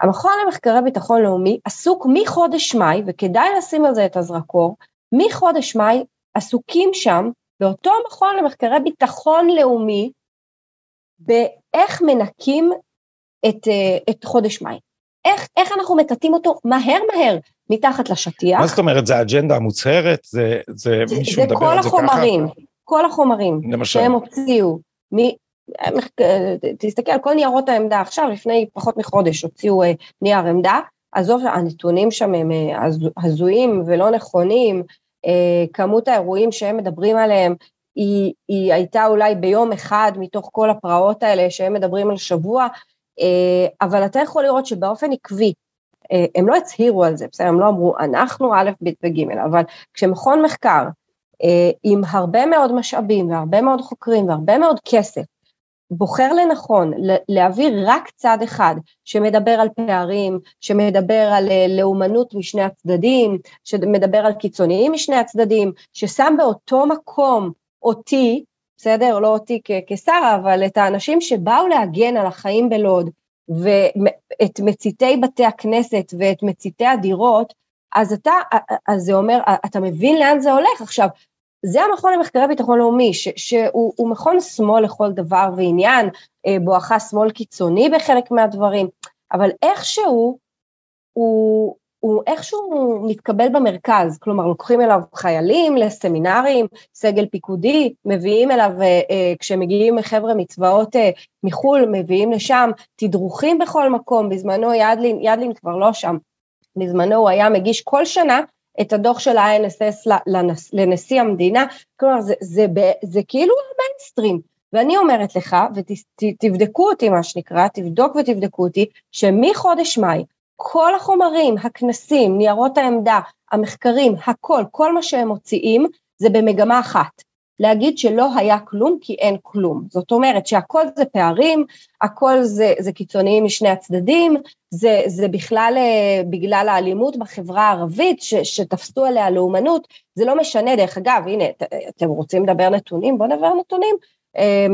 המכון למחקרי ביטחון לאומי עסוק מחודש מאי, וכדאי לשים על זה את הזרקור, מחודש מאי עסוקים שם, באותו מכון למחקרי ביטחון לאומי, באיך מנקים את, אה, את חודש מאי. איך, איך אנחנו מטאטאים אותו מהר מהר מתחת לשטיח. מה זאת אומרת, זה האג'נדה המוצהרת? זה, זה, זה מישהו מדבר על זה ככה? זה כל החומרים. כל החומרים למשל. שהם הוציאו, מ... תסתכל על כל ניירות העמדה עכשיו, לפני פחות מחודש הוציאו אה, נייר עמדה, עזוב, הנתונים שם הם אה, הזויים ולא נכונים, אה, כמות האירועים שהם מדברים עליהם היא, היא הייתה אולי ביום אחד מתוך כל הפרעות האלה שהם מדברים על שבוע, אבל אתה יכול לראות שבאופן עקבי, הם לא הצהירו על זה, בסדר, הם לא אמרו אנחנו א', ב' וג', אבל כשמכון מחקר עם הרבה מאוד משאבים והרבה מאוד חוקרים והרבה מאוד כסף, בוחר לנכון להעביר רק צד אחד שמדבר על פערים, שמדבר על אה, לאומנות משני הצדדים, שמדבר על קיצוניים משני הצדדים, ששם באותו מקום אותי, בסדר? לא אותי כשר, אבל את האנשים שבאו להגן על החיים בלוד, ואת מציתי בתי הכנסת ואת מציתי הדירות, אז אתה, אז זה אומר, אתה מבין לאן זה הולך. עכשיו, זה המכון למחקרי ביטחון לאומי, ש, שהוא מכון שמאל לכל דבר ועניין, אה, בואכה שמאל קיצוני בחלק מהדברים, אבל איכשהו, הוא, הוא איכשהו מתקבל במרכז, כלומר לוקחים אליו חיילים לסמינרים, סגל פיקודי, מביאים אליו, אה, אה, כשמגיעים חבר'ה מצבאות אה, מחו"ל, מביאים לשם תדרוכים בכל מקום, בזמנו ידלין, ידלין כבר לא שם, בזמנו הוא היה מגיש כל שנה את הדוח של ה-INSS לנשיא המדינה, כלומר זה, זה, זה, זה כאילו המיינסטרים, ואני אומרת לך, ותבדקו אותי מה שנקרא, תבדוק ותבדקו אותי, שמחודש מאי כל החומרים, הכנסים, ניירות העמדה, המחקרים, הכל, כל מה שהם מוציאים זה במגמה אחת, להגיד שלא היה כלום כי אין כלום. זאת אומרת שהכל זה פערים, הכל זה, זה קיצוניים משני הצדדים, זה, זה בכלל אה, בגלל האלימות בחברה הערבית ש, שתפסו עליה לאומנות, זה לא משנה, דרך אגב, הנה, אתם רוצים לדבר נתונים? בואו נדבר נתונים. אה,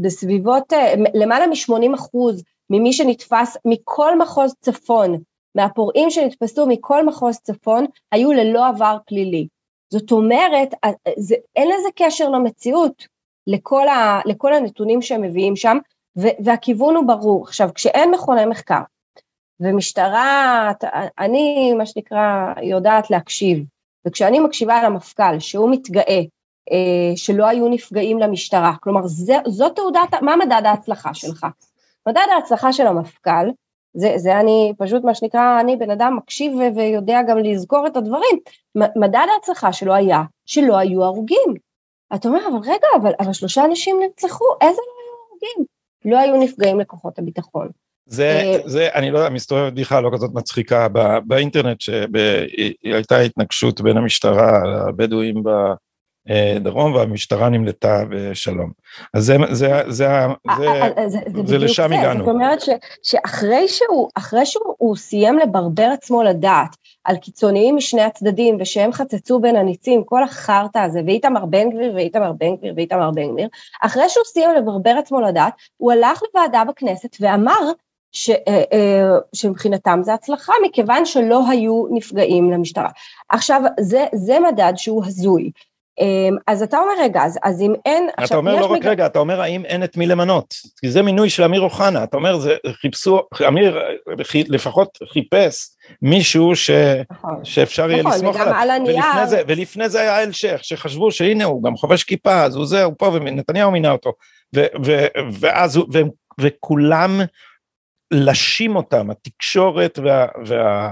בסביבות, אה, למעלה מ-80 אחוז ממי שנתפס מכל מחוז צפון, מהפורעים שנתפסו מכל מחוז צפון, היו ללא עבר פלילי. זאת אומרת, זה, אין לזה קשר למציאות, לכל, ה, לכל הנתונים שהם מביאים שם, ו, והכיוון הוא ברור. עכשיו, כשאין מכוני מחקר, ומשטרה, אני, מה שנקרא, יודעת להקשיב, וכשאני מקשיבה למפכ"ל, שהוא מתגאה, אה, שלא היו נפגעים למשטרה, כלומר, זה, זאת תעודת, מה מדד ההצלחה שלך? מדד ההצלחה של המפכ"ל, זה, זה אני פשוט מה שנקרא, אני בן אדם מקשיב ויודע גם לזכור את הדברים, מדד ההצלחה שלו היה שלא היו הרוגים. אתה אומר, אבל רגע, אבל, אבל שלושה אנשים נרצחו, איזה לא היו הרוגים? לא היו נפגעים לכוחות הביטחון. זה, אה, זה, אני לא יודע, מסתובבת בדיחה לא כזאת מצחיקה באינטרנט, שהייתה התנגשות בין המשטרה לבדואים דרום והמשטרה נמלטה בשלום. אז זה, זה, זה, זה, זה, זה לשם הגענו. זאת אומרת ש, שאחרי שהוא, שהוא סיים לברבר עצמו לדעת על קיצוניים משני הצדדים ושהם חצצו בין הניצים, כל החרטא הזה, ואיתמר בן גביר ואיתמר בן גביר ואיתמר בן גביר, אחרי שהוא סיים לברבר עצמו לדעת, הוא הלך לוועדה בכנסת ואמר ש, שמבחינתם זה הצלחה, מכיוון שלא היו נפגעים למשטרה. עכשיו, זה, זה מדד שהוא הזוי. אמ, אז אתה אומר רגע, אז, אז אם אין... אתה עכשיו, אומר לא רק מג... רגע, אתה אומר האם אין את מי למנות, כי זה מינוי של אמיר אוחנה, אתה אומר זה חיפשו, אמיר לפחות חיפש מישהו ש, נכון, שאפשר יהיה נכון, לסמוך עליו, על הנייר... ולפני, זה, ולפני זה היה אלשיך, שחשבו שהנה הוא גם חובש כיפה, אז הוא זה, הוא פה ונתניהו מינה אותו, ו, ו, ואז, ו, וכולם לשים אותם, התקשורת וה... וה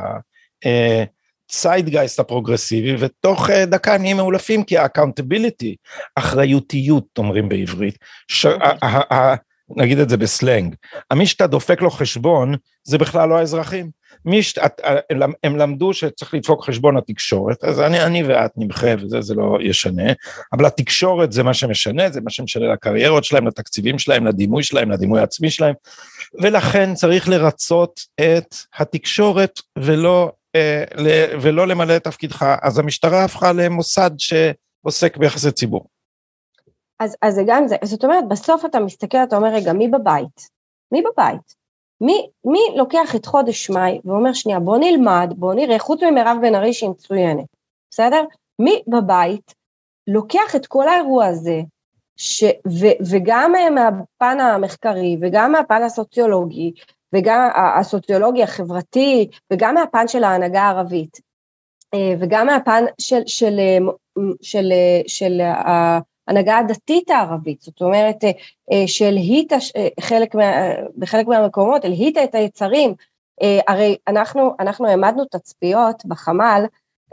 אה, צייטגייסט הפרוגרסיבי ותוך אה, דקה נהיים מאולפים כי ה accountability, אחריותיות אומרים בעברית, ש... נגיד את זה בסלנג, מי שאתה דופק לו חשבון זה בכלל לא האזרחים, מי ש... הם למדו שצריך לדפוק חשבון התקשורת, אז אני, אני ואת נמחה וזה זה לא ישנה, אבל התקשורת זה מה שמשנה, זה מה שמשנה לקריירות שלהם, לתקציבים שלהם, לדימוי שלהם, לדימוי העצמי שלהם, ולכן צריך לרצות את התקשורת ולא אה, ולא למלא את תפקידך, אז המשטרה הפכה למוסד שעוסק ביחסי ציבור. אז, אז זה גם זה, זאת אומרת, בסוף אתה מסתכל, אתה אומר, רגע, מי בבית? מי בבית? מי, מי לוקח את חודש מאי ואומר, שנייה, בוא נלמד, בוא נראה, חוץ ממירב בן ארי שהיא מצוינת, בסדר? מי בבית לוקח את כל האירוע הזה, ש, ו, וגם מהפן המחקרי וגם מהפן הסוציולוגי וגם הסוציולוגי החברתי, וגם מהפן של ההנהגה הערבית, אה, וגם מהפן של, של, אה, של, אה, של ההנהגה הדתית הערבית, זאת אומרת, שהלהיטה חלק מה, בחלק מהמקומות, הלהיטה את היצרים, הרי אנחנו, אנחנו העמדנו תצפיות בחמ"ל,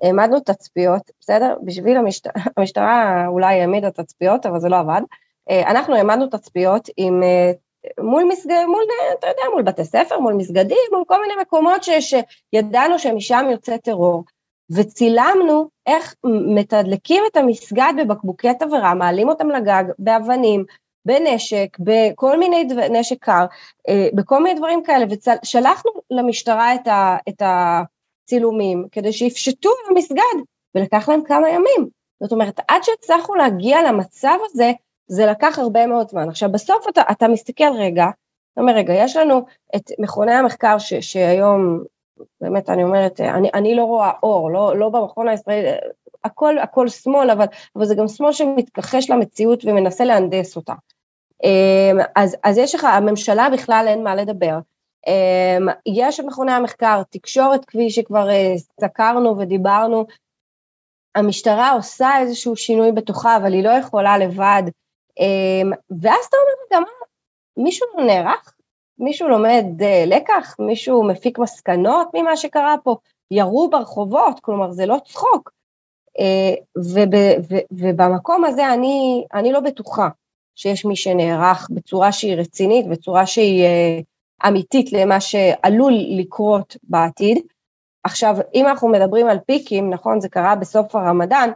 העמדנו תצפיות, בסדר? בשביל המשטרה, המשטרה אולי העמידה תצפיות, אבל זה לא עבד. אנחנו העמדנו תצפיות עם מול מסגד, מול, אתה יודע, מול בתי ספר, מול מסגדים, מול כל מיני מקומות ש, שידענו שמשם יוצא טרור. וצילמנו איך מתדלקים את המסגד בבקבוקי תבערה, מעלים אותם לגג באבנים, בנשק, בכל מיני דבר, נשק קר, אה, בכל מיני דברים כאלה, ושלחנו למשטרה את, ה, את הצילומים כדי שיפשטו במסגד, ולקח להם כמה ימים. זאת אומרת, עד שהצלחנו להגיע למצב הזה, זה לקח הרבה מאוד זמן. עכשיו בסוף אתה, אתה מסתכל רגע, אתה אומר רגע, יש לנו את מכוני המחקר ש, שהיום באמת, אני אומרת, אני, אני לא רואה אור, לא, לא במכון הישראלי, הכל, הכל שמאל, אבל, אבל זה גם שמאל שמתכחש למציאות ומנסה להנדס אותה. אמ, אז, אז יש לך, הממשלה בכלל אין מה לדבר. אמ, יש את מכוני המחקר, תקשורת כפי שכבר אה, סקרנו ודיברנו, המשטרה עושה איזשהו שינוי בתוכה, אבל היא לא יכולה לבד. אמ, ואז אתה אומר, גם מישהו נערך? מישהו לומד אה, לקח? מישהו מפיק מסקנות ממה שקרה פה? ירו ברחובות, כלומר זה לא צחוק. אה, ובמקום הזה אני, אני לא בטוחה שיש מי שנערך בצורה שהיא רצינית, בצורה שהיא אה, אמיתית למה שעלול לקרות בעתיד. עכשיו, אם אנחנו מדברים על פיקים, נכון, זה קרה בסוף הרמדאן,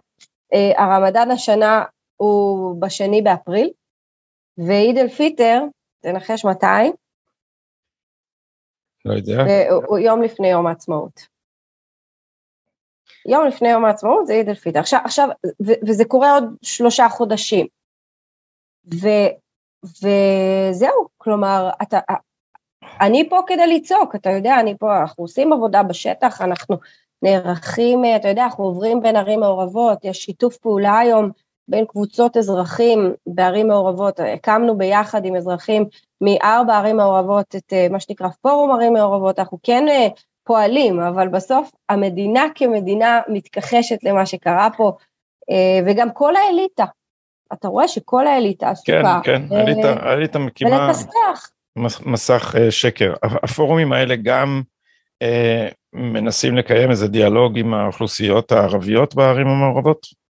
הרמדאן השנה הוא בשני באפריל, ועיד אל פיטר, תנחש מתי? לא יודע. הוא יום לפני יום העצמאות. יום לפני יום העצמאות זה עיד אל פיטר. עכשיו, עכשיו וזה קורה עוד שלושה חודשים. ו, וזהו, כלומר, אתה, אני פה כדי לצעוק, אתה יודע, אני פה, אנחנו עושים עבודה בשטח, אנחנו נערכים, אתה יודע, אנחנו עוברים בין ערים מעורבות, יש שיתוף פעולה היום בין קבוצות אזרחים בערים מעורבות, הקמנו ביחד עם אזרחים מארבע ערים מעורבות את מה שנקרא פורום ערים מעורבות, אנחנו כן אה, פועלים, אבל בסוף המדינה כמדינה מתכחשת למה שקרה פה, אה, וגם כל האליטה, אתה רואה שכל האליטה עסוקה. כן, כן, האליטה, האליטה מקימה מסך אה, שקר. הפורומים האלה גם אה, מנסים לקיים איזה דיאלוג עם האוכלוסיות הערביות בערים המעורבות?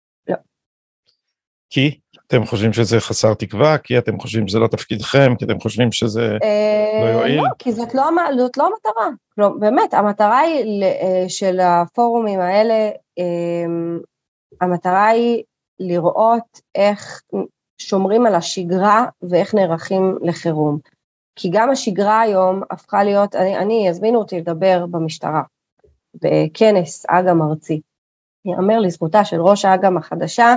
כי? אתם חושבים שזה חסר תקווה? כי אתם חושבים שזה לא תפקידכם? כי אתם חושבים שזה לא יועיל? לא, כי זאת לא, זאת לא המטרה. לא, באמת, המטרה היא של הפורומים האלה, המטרה היא לראות איך שומרים על השגרה ואיך נערכים לחירום. כי גם השגרה היום הפכה להיות, אני, אני הזמינו אותי לדבר במשטרה, בכנס אג"ם ארצי. יאמר לזכותה של ראש האג"ם החדשה, אה,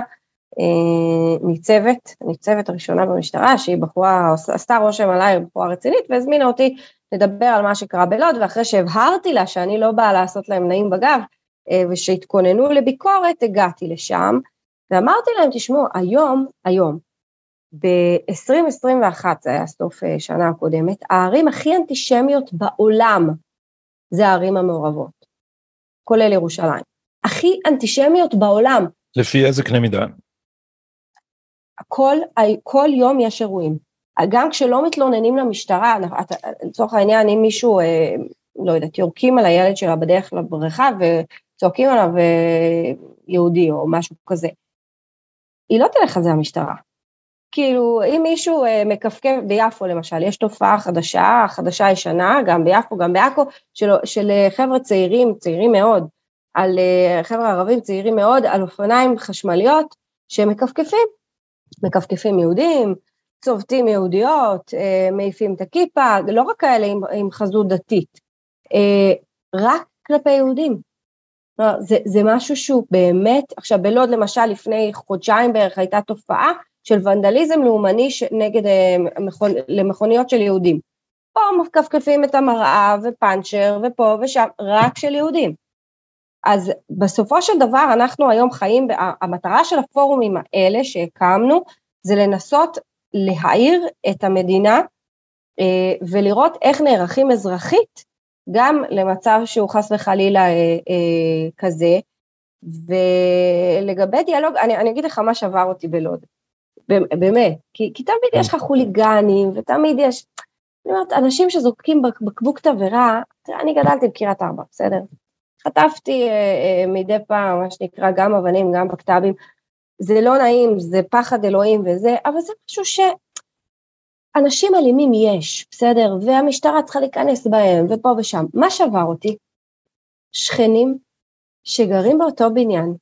ניצבת, ניצבת הראשונה במשטרה, שהיא בחורה, עשתה רושם עליי, בחורה רצינית, והזמינה אותי לדבר על מה שקרה בלוד, ואחרי שהבהרתי לה שאני לא באה לעשות להם נעים בגב, אה, ושהתכוננו לביקורת, הגעתי לשם, ואמרתי להם, תשמעו, היום, היום, ב-2021, זה היה סוף אה, שנה הקודמת, הערים הכי אנטישמיות בעולם זה הערים המעורבות, כולל ירושלים. הכי אנטישמיות בעולם. לפי איזה קנה מידה? כל, כל יום יש אירועים. גם כשלא מתלוננים למשטרה, לצורך העניין, אם מישהו, אה, לא יודעת, יורקים על הילד שלה בדרך לבריכה וצועקים עליו אה, יהודי או משהו כזה, היא לא תלך על זה המשטרה. כאילו, אם מישהו אה, מכפכף ביפו למשל, יש תופעה חדשה, חדשה ישנה, גם ביפו, גם בעכו, של, של חבר'ה צעירים, צעירים מאוד, על חבר'ה ערבים צעירים מאוד, על אופניים חשמליות שמכפכפים, מכפכפים יהודים, צובטים יהודיות, אה, מעיפים את הכיפה, לא רק כאלה עם, עם חזות דתית, אה, רק כלפי יהודים. זה, זה משהו שהוא באמת, עכשיו בלוד למשל לפני חודשיים בערך הייתה תופעה של ונדליזם לאומני נגד אה, מכונ, למכוניות של יהודים. פה מכפכפים את המראה ופאנצ'ר ופה ושם, רק של יהודים. אז בסופו של דבר אנחנו היום חיים, המטרה של הפורומים האלה שהקמנו זה לנסות להעיר את המדינה אה, ולראות איך נערכים אזרחית גם למצב שהוא חס וחלילה אה, אה, כזה, ולגבי דיאלוג, אני, אני אגיד לך מה שבר אותי בלוד, באמת, כי, כי תמיד יש לך חוליגנים, ותמיד יש, אני אומרת, אנשים שזורקים בקבוק תבערה, אני גדלתי בקריית ארבע, בסדר? חטפתי אה, אה, מדי פעם, מה שנקרא, גם אבנים, גם בקת"בים, זה לא נעים, זה פחד אלוהים וזה, אבל זה משהו ש... אנשים אלימים יש, בסדר? והמשטרה צריכה להיכנס בהם, ופה ושם. מה שבר אותי? שכנים שגרים באותו בניין,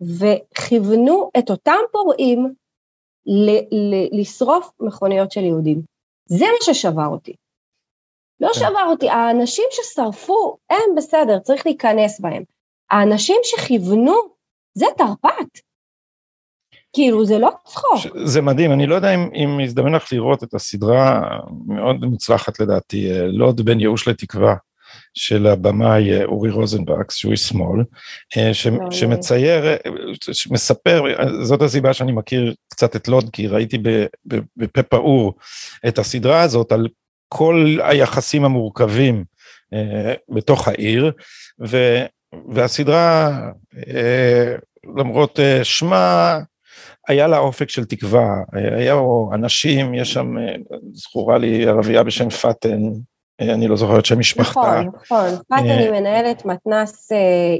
וכיוונו את אותם פורעים ל- ל- לשרוף מכוניות של יהודים. זה מה ששבר אותי. לא כן. שבר אותי, האנשים ששרפו, הם בסדר, צריך להיכנס בהם. האנשים שכיוונו, זה תרפ"ט. כאילו זה לא צחוק. זה מדהים, אני לא יודע אם, אם הזדמן לך לראות את הסדרה מאוד מוצלחת לדעתי, אה, לוד בין ייאוש לתקווה. של הבמאי אורי רוזנבקס, שהוא איש שמאל, ש, שמצייר, שמספר, זאת הסיבה שאני מכיר קצת את לוד, כי ראיתי בפה פעור את הסדרה הזאת על כל היחסים המורכבים בתוך העיר, ו, והסדרה, למרות שמה, היה לה אופק של תקווה, היה אנשים, יש שם, זכורה לי ערבייה בשם פאטן, אני לא זוכר את שם משפחתה. נכון, נכון, פאטן היא מנהלת מתנ"ס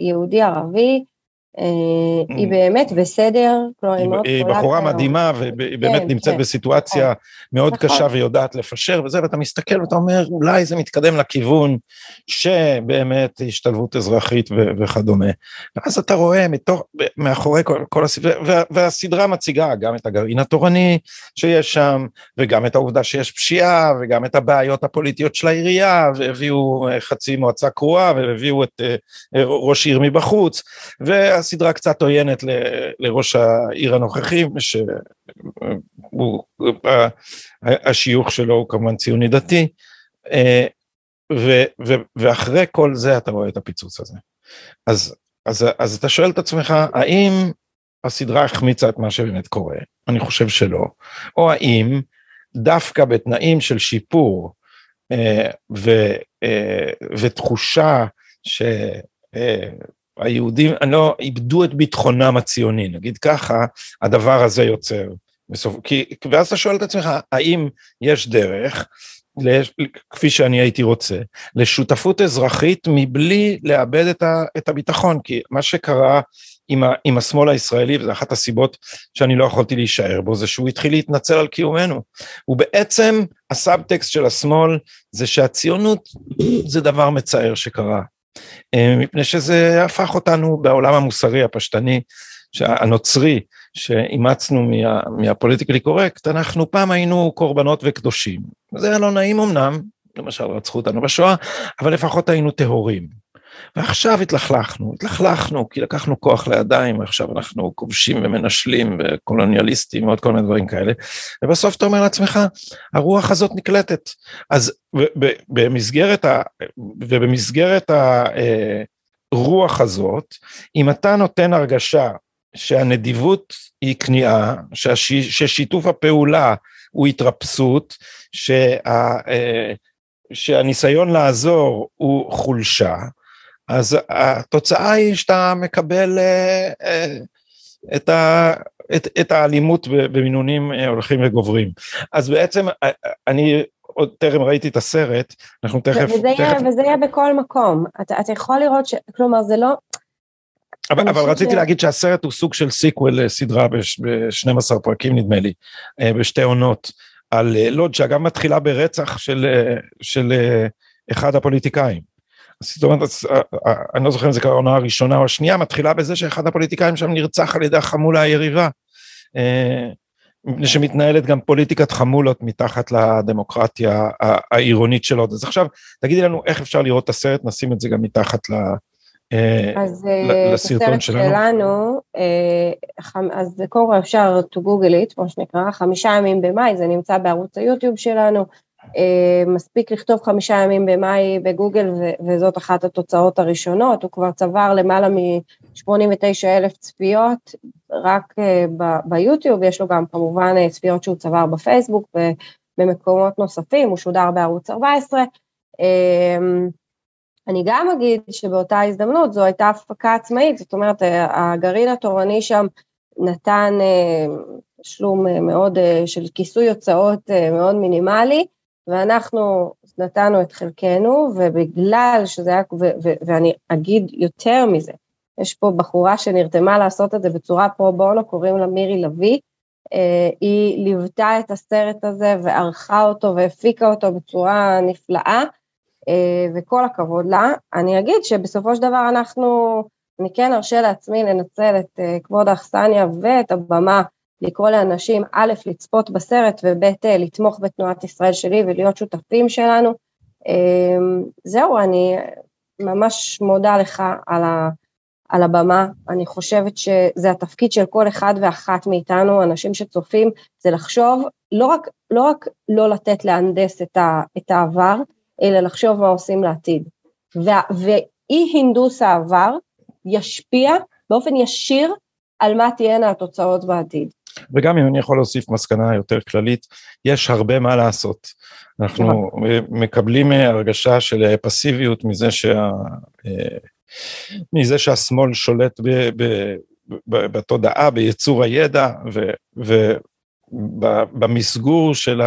יהודי ערבי, היא Mm. באמת בסדר, כלומר היא מאוד היא חולה בחורה כיום. מדהימה והיא באמת כן, נמצאת כן, בסיטואציה נכון. מאוד נכון. קשה ויודעת לפשר וזה, ואתה מסתכל ואתה אומר אולי זה מתקדם לכיוון שבאמת השתלבות אזרחית וכדומה. ואז אתה רואה מתוך, מאחורי כל, הסדרה, וה, והסדרה מציגה גם את הגרעין התורני שיש שם, וגם את העובדה שיש פשיעה, וגם את הבעיות הפוליטיות של העירייה, והביאו אה, חצי מועצה קרואה, והביאו את אה, אה, ראש עיר מבחוץ, והסדרה קצת עוינת ל- לראש העיר הנוכחי, שהוא, ה- השיוך שלו הוא כמובן ציוני דתי, אה, ו, ו, ואחרי כל זה אתה רואה את הפיצוץ הזה. אז, אז, אז אתה שואל את עצמך, האם הסדרה החמיצה את מה שבאמת קורה? אני חושב שלא. או האם דווקא בתנאים של שיפור אה, ו, אה, ותחושה שהיהודים לא איבדו את ביטחונם הציוני, נגיד ככה, הדבר הזה יוצר. בסוף, כי, ואז אתה שואל את עצמך, האם יש דרך, לש- כפי שאני הייתי רוצה, לשותפות אזרחית מבלי לאבד את, ה, את הביטחון, כי מה שקרה עם, ה, עם השמאל הישראלי, וזו אחת הסיבות שאני לא יכולתי להישאר בו, זה שהוא התחיל להתנצל על קיומנו. ובעצם הסאבטקסט של השמאל זה שהציונות זה דבר מצער שקרה. אה, מפני שזה הפך אותנו בעולם המוסרי הפשטני, הנוצרי, שאימצנו מה, מהפוליטיקלי קורקט, אנחנו פעם היינו קורבנות וקדושים. זה היה לא נעים אמנם, למשל רצחו אותנו בשואה, אבל לפחות היינו טהורים. ועכשיו התלכלכנו, התלכלכנו כי לקחנו כוח לידיים, ועכשיו אנחנו כובשים ומנשלים וקולוניאליסטים ועוד כל מיני דברים כאלה, ובסוף אתה אומר לעצמך, הרוח הזאת נקלטת. אז במסגרת, ה, ובמסגרת הרוח הזאת, אם אתה נותן הרגשה שהנדיבות היא כניעה, שהש, ששיתוף הפעולה הוא התרפסות, שה, אה, שהניסיון לעזור הוא חולשה, אז התוצאה היא שאתה מקבל אה, אה, את, ה, את, את האלימות במינונים אה, הולכים וגוברים. אז בעצם אה, אני עוד טרם ראיתי את הסרט, אנחנו תכף... וזה, תכף... יהיה, וזה יהיה בכל מקום, אתה, אתה יכול לראות ש... כלומר זה לא... אבל, אבל רציתי ש... להגיד שהסרט הוא סוג של sequel לסדרה ב-12 פרקים נדמה לי, בשתי עונות, על לוד שאגב מתחילה ברצח של, של אחד הפוליטיקאים. זאת אומרת, אני לא זוכר אם זה קרה העונה הראשונה או השנייה, מתחילה בזה שאחד הפוליטיקאים שם נרצח על ידי החמולה היריבה. מפני שמתנהלת גם פוליטיקת חמולות מתחת לדמוקרטיה העירונית של עוד. אז עכשיו, תגידי לנו איך אפשר לראות את הסרט, נשים את זה גם מתחת ל... אז לסרטון שלנו, שלנו אז קודם כל אפשר to google it, כמו שנקרא, חמישה ימים במאי, זה נמצא בערוץ היוטיוב שלנו, מספיק לכתוב חמישה ימים במאי בגוגל וזאת אחת התוצאות הראשונות, הוא כבר צבר למעלה מ-89 אלף צפיות רק ביוטיוב, יש לו גם כמובן צפיות שהוא צבר בפייסבוק ובמקומות נוספים, הוא שודר בערוץ 14, אני גם אגיד שבאותה הזדמנות זו הייתה הפקה עצמאית, זאת אומרת הגרעין התורני שם נתן תשלום מאוד של כיסוי הוצאות מאוד מינימלי, ואנחנו נתנו את חלקנו, ובגלל שזה היה, ו- ו- ואני אגיד יותר מזה, יש פה בחורה שנרתמה לעשות את זה בצורה פרו בונו, קוראים לה מירי לביא, היא ליוותה את הסרט הזה וערכה אותו והפיקה אותו בצורה נפלאה, וכל הכבוד לה. אני אגיד שבסופו של דבר אנחנו, אני כן ארשה לעצמי לנצל את כבוד האכסניה ואת הבמה לקרוא לאנשים א', לצפות בסרט וב', לתמוך בתנועת ישראל שלי ולהיות שותפים שלנו. זהו, אני ממש מודה לך על, ה, על הבמה, אני חושבת שזה התפקיד של כל אחד ואחת מאיתנו, אנשים שצופים, זה לחשוב, לא רק לא, רק לא לתת להנדס את, ה, את העבר, אלא לחשוב מה עושים לעתיד. ואי הינדוס העבר ישפיע באופן ישיר על מה תהיינה התוצאות בעתיד. וגם אם אני יכול להוסיף מסקנה יותר כללית, יש הרבה מה לעשות. אנחנו מקבלים הרגשה של פסיביות מזה, שה, מזה שהשמאל שולט ב, ב, ב, בתודעה, ביצור הידע ובמסגור של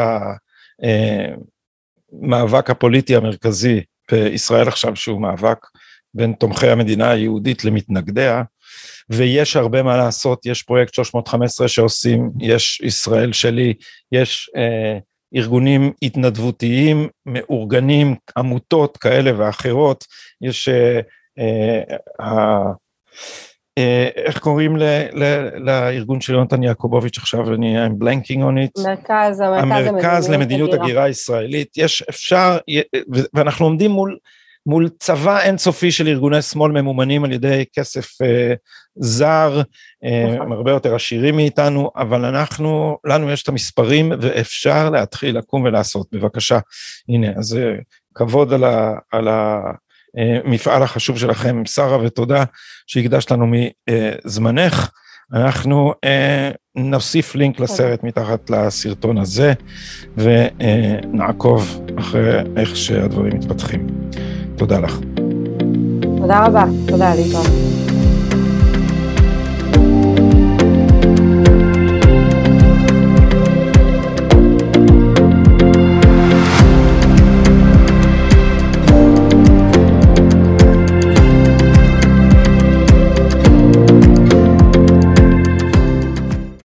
המאבק הפוליטי המרכזי בישראל עכשיו, שהוא מאבק בין תומכי המדינה היהודית למתנגדיה, ויש הרבה מה לעשות, יש פרויקט 315 שעושים, יש ישראל שלי, יש אה, ארגונים התנדבותיים מאורגנים, עמותות כאלה ואחרות, יש אה, אה, אה, איך קוראים ל, ל, לארגון של יונתן יעקובוביץ' עכשיו, אני I'm blanking on it. מרכז, המרכז, המרכז למדיניות הגירה. ישראלית, יש, אפשר, ואנחנו עומדים מול מול צבא אינסופי של ארגוני שמאל ממומנים על ידי כסף אה, זר, אה, הם הרבה יותר עשירים מאיתנו, אבל אנחנו, לנו יש את המספרים ואפשר להתחיל לקום ולעשות, בבקשה. הנה, אז אה, כבוד על, ה, על המפעל החשוב שלכם, שרה, ותודה שהקדשת לנו מזמנך. אנחנו אה, נוסיף לינק לסרט מתחת לסרטון הזה ונעקוב אחרי איך שהדברים מתפתחים. תודה לך. תודה רבה, תודה, להתראות.